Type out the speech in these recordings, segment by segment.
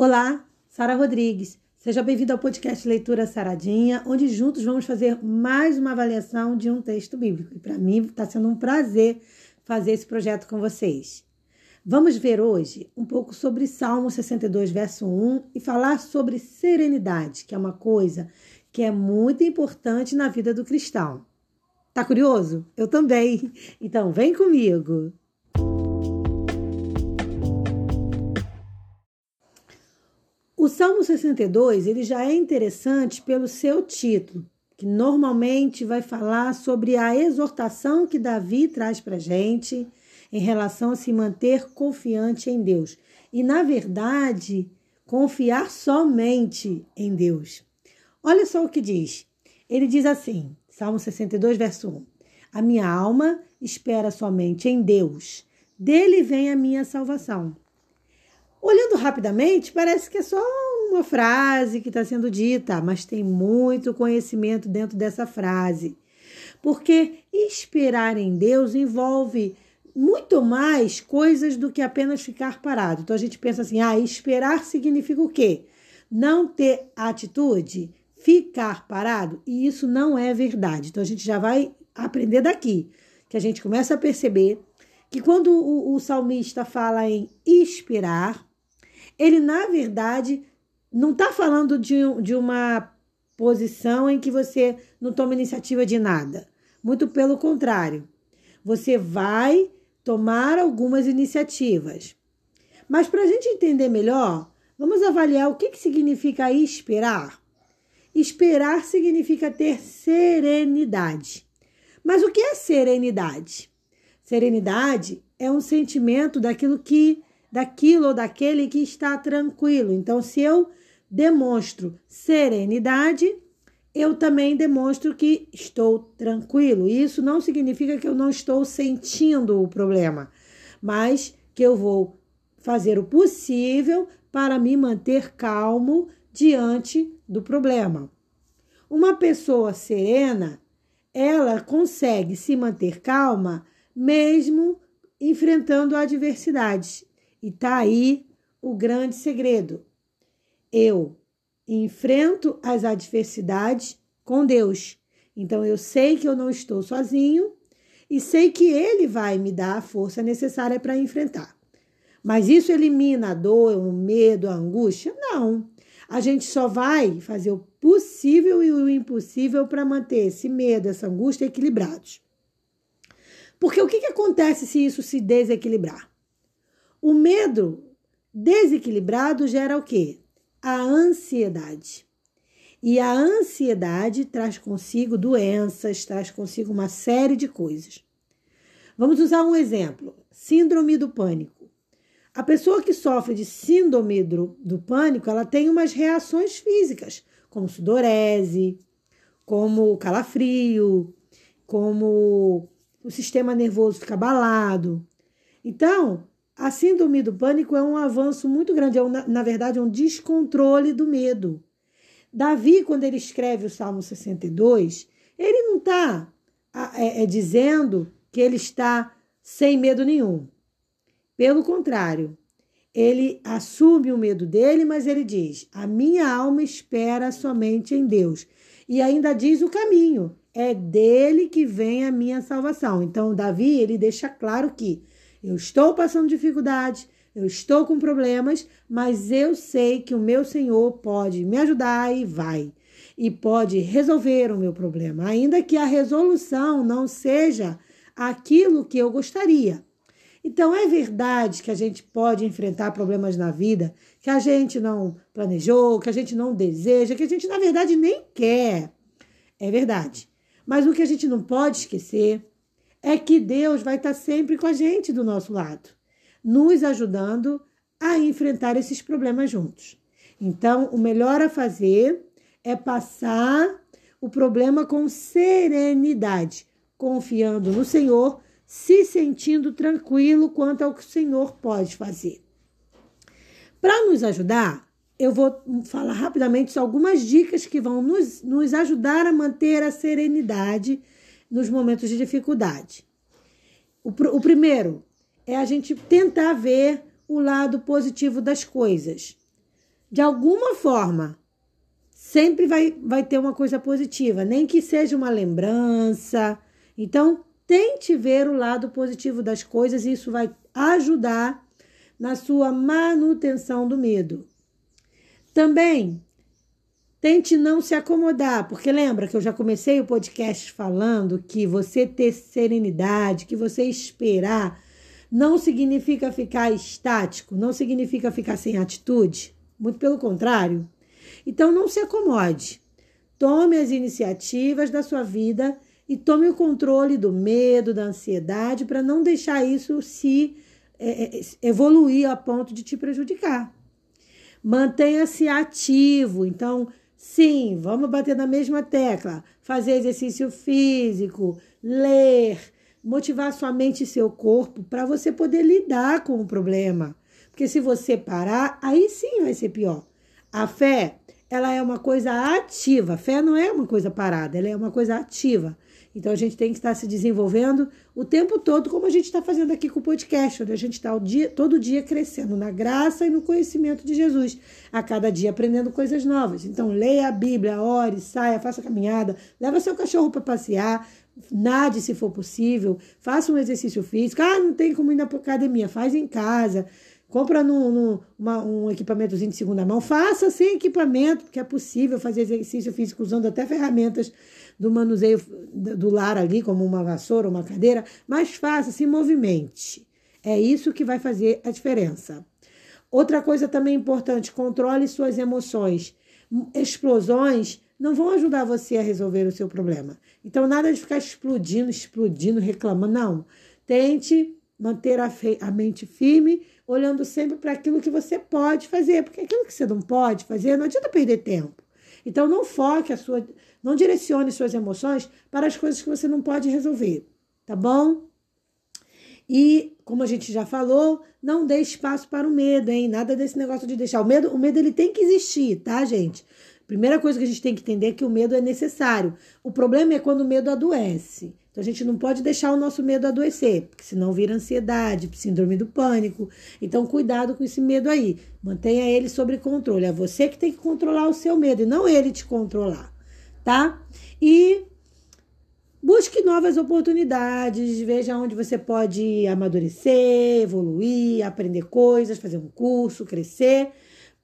Olá, Sara Rodrigues. Seja bem-vindo ao podcast Leitura Saradinha, onde juntos vamos fazer mais uma avaliação de um texto bíblico. E para mim está sendo um prazer fazer esse projeto com vocês. Vamos ver hoje um pouco sobre Salmo 62, verso 1 e falar sobre serenidade, que é uma coisa que é muito importante na vida do cristão. Tá curioso? Eu também. Então, vem comigo. O Salmo 62 ele já é interessante pelo seu título, que normalmente vai falar sobre a exortação que Davi traz para gente em relação a se manter confiante em Deus. E, na verdade, confiar somente em Deus. Olha só o que diz. Ele diz assim, Salmo 62, verso 1: A minha alma espera somente em Deus, dele vem a minha salvação. Olhando rapidamente, parece que é só uma frase que está sendo dita, mas tem muito conhecimento dentro dessa frase. Porque esperar em Deus envolve muito mais coisas do que apenas ficar parado. Então a gente pensa assim: ah, esperar significa o quê? Não ter atitude, ficar parado. E isso não é verdade. Então a gente já vai aprender daqui, que a gente começa a perceber que quando o, o salmista fala em esperar, ele, na verdade, não está falando de, de uma posição em que você não toma iniciativa de nada. Muito pelo contrário. Você vai tomar algumas iniciativas. Mas para a gente entender melhor, vamos avaliar o que, que significa esperar. Esperar significa ter serenidade. Mas o que é serenidade? Serenidade é um sentimento daquilo que daquilo ou daquele que está tranquilo. Então, se eu demonstro serenidade, eu também demonstro que estou tranquilo. Isso não significa que eu não estou sentindo o problema, mas que eu vou fazer o possível para me manter calmo diante do problema. Uma pessoa serena, ela consegue se manter calma mesmo enfrentando adversidades. E tá aí o grande segredo. Eu enfrento as adversidades com Deus. Então eu sei que eu não estou sozinho e sei que Ele vai me dar a força necessária para enfrentar. Mas isso elimina a dor, o medo, a angústia? Não. A gente só vai fazer o possível e o impossível para manter esse medo, essa angústia equilibrados. Porque o que, que acontece se isso se desequilibrar? O medo desequilibrado gera o quê? A ansiedade. E a ansiedade traz consigo doenças, traz consigo uma série de coisas. Vamos usar um exemplo: síndrome do pânico. A pessoa que sofre de síndrome do, pânico, ela tem umas reações físicas, como sudorese, como calafrio, como o sistema nervoso fica abalado. Então, a síndrome do pânico é um avanço muito grande, é um, na verdade, é um descontrole do medo. Davi, quando ele escreve o Salmo 62, ele não está é, é, dizendo que ele está sem medo nenhum. Pelo contrário, ele assume o medo dele, mas ele diz: A minha alma espera somente em Deus. E ainda diz o caminho: é dele que vem a minha salvação. Então, Davi, ele deixa claro que eu estou passando dificuldade, eu estou com problemas, mas eu sei que o meu Senhor pode me ajudar e vai. E pode resolver o meu problema, ainda que a resolução não seja aquilo que eu gostaria. Então, é verdade que a gente pode enfrentar problemas na vida que a gente não planejou, que a gente não deseja, que a gente, na verdade, nem quer. É verdade. Mas o que a gente não pode esquecer é que Deus vai estar sempre com a gente do nosso lado, nos ajudando a enfrentar esses problemas juntos. Então, o melhor a fazer é passar o problema com serenidade, confiando no Senhor, se sentindo tranquilo quanto ao que o Senhor pode fazer. Para nos ajudar, eu vou falar rapidamente só algumas dicas que vão nos, nos ajudar a manter a serenidade nos momentos de dificuldade. O, o primeiro é a gente tentar ver o lado positivo das coisas. de alguma forma, sempre vai, vai ter uma coisa positiva, nem que seja uma lembrança. Então, tente ver o lado positivo das coisas e isso vai ajudar na sua manutenção do medo. Também tente não se acomodar, porque lembra que eu já comecei o podcast falando que você ter serenidade, que você esperar, não significa ficar estático, não significa ficar sem atitude, muito pelo contrário. Então não se acomode. Tome as iniciativas da sua vida e tome o controle do medo, da ansiedade, para não deixar isso se é, é, evoluir a ponto de te prejudicar. Mantenha-se ativo. Então, sim, vamos bater na mesma tecla. Fazer exercício físico, ler, motivar sua mente e seu corpo para você poder lidar com o problema. Porque se você parar, aí sim vai ser pior. A fé, ela é uma coisa ativa. Fé não é uma coisa parada, ela é uma coisa ativa. Então a gente tem que estar se desenvolvendo o tempo todo, como a gente está fazendo aqui com o podcast, onde a gente está todo dia crescendo na graça e no conhecimento de Jesus, a cada dia aprendendo coisas novas. Então leia a Bíblia, ore, saia, faça caminhada, leva seu cachorro para passear, nade se for possível, faça um exercício físico. Ah, não tem como ir na academia, faz em casa. Compra no, no, uma, um equipamentozinho de segunda mão, faça sem equipamento, porque é possível fazer exercício físico usando até ferramentas do manuseio do lar ali, como uma vassoura, uma cadeira, mas faça, se movimente. É isso que vai fazer a diferença. Outra coisa também importante, controle suas emoções. Explosões não vão ajudar você a resolver o seu problema. Então, nada de ficar explodindo, explodindo, reclamando. Não. Tente manter a, a mente firme, olhando sempre para aquilo que você pode fazer, porque aquilo que você não pode fazer, não adianta perder tempo. Então não foque a sua, não direcione suas emoções para as coisas que você não pode resolver, tá bom? E como a gente já falou, não dê espaço para o medo, hein? Nada desse negócio de deixar o medo, o medo ele tem que existir, tá, gente? Primeira coisa que a gente tem que entender é que o medo é necessário. O problema é quando o medo adoece. Então a gente não pode deixar o nosso medo adoecer, porque senão vira ansiedade, síndrome do pânico. Então cuidado com esse medo aí. Mantenha ele sob controle. É você que tem que controlar o seu medo e não ele te controlar, tá? E busque novas oportunidades, veja onde você pode amadurecer, evoluir, aprender coisas, fazer um curso, crescer,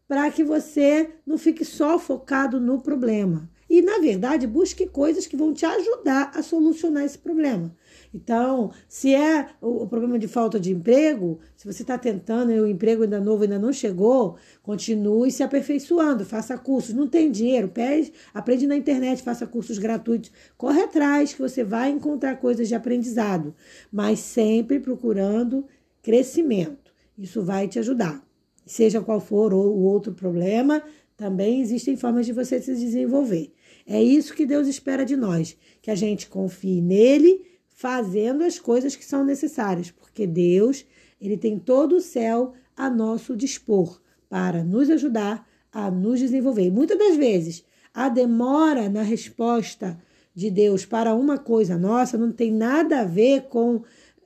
para que você não fique só focado no problema. E, na verdade, busque coisas que vão te ajudar a solucionar esse problema. Então, se é o, problema de falta de emprego, se você está tentando e o emprego ainda novo ainda não chegou, continue se aperfeiçoando, faça cursos. Não tem dinheiro, pede, aprende na internet, faça cursos gratuitos. Corre atrás que você vai encontrar coisas de aprendizado, mas sempre procurando crescimento. Isso vai te ajudar. Seja qual for o outro problema, também existem formas de você se desenvolver. É isso que Deus espera de nós, que a gente confie nele, fazendo as coisas que são necessárias, porque Deus, ele tem todo o céu a nosso dispor para nos ajudar a nos desenvolver. E muitas das vezes, a demora na resposta de Deus para uma coisa nossa não tem nada a ver com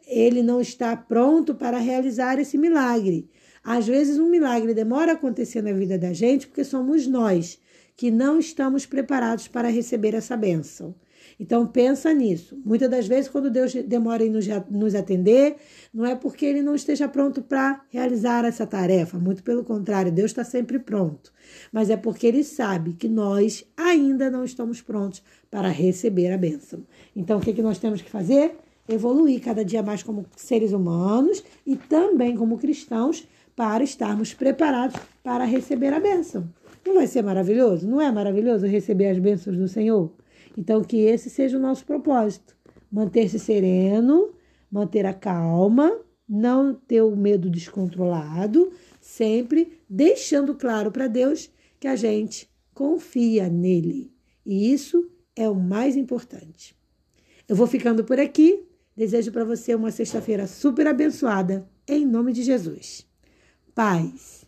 ele não estar pronto para realizar esse milagre. Às vezes, um milagre demora a acontecer na vida da gente porque somos nós que não estamos preparados para receber essa bênção. Então pensa nisso. Muitas das vezes, quando Deus demora em nos atender, não é porque Ele não esteja pronto para realizar essa tarefa. Muito pelo contrário, Deus está sempre pronto. Mas é porque Ele sabe que nós ainda não estamos prontos para receber a bênção. Então, o que, que nós temos que fazer? Evoluir cada dia mais como seres humanos e também como cristãos para estarmos preparados para receber a bênção. Não vai ser maravilhoso? Não é maravilhoso receber as bênçãos do Senhor? Então, que esse seja o nosso propósito: manter-se sereno, manter a calma, não ter o medo descontrolado, sempre deixando claro para Deus que a gente confia nele. E isso é o mais importante. Eu vou ficando por aqui. Desejo para você uma sexta-feira super abençoada, em nome de Jesus. Paz.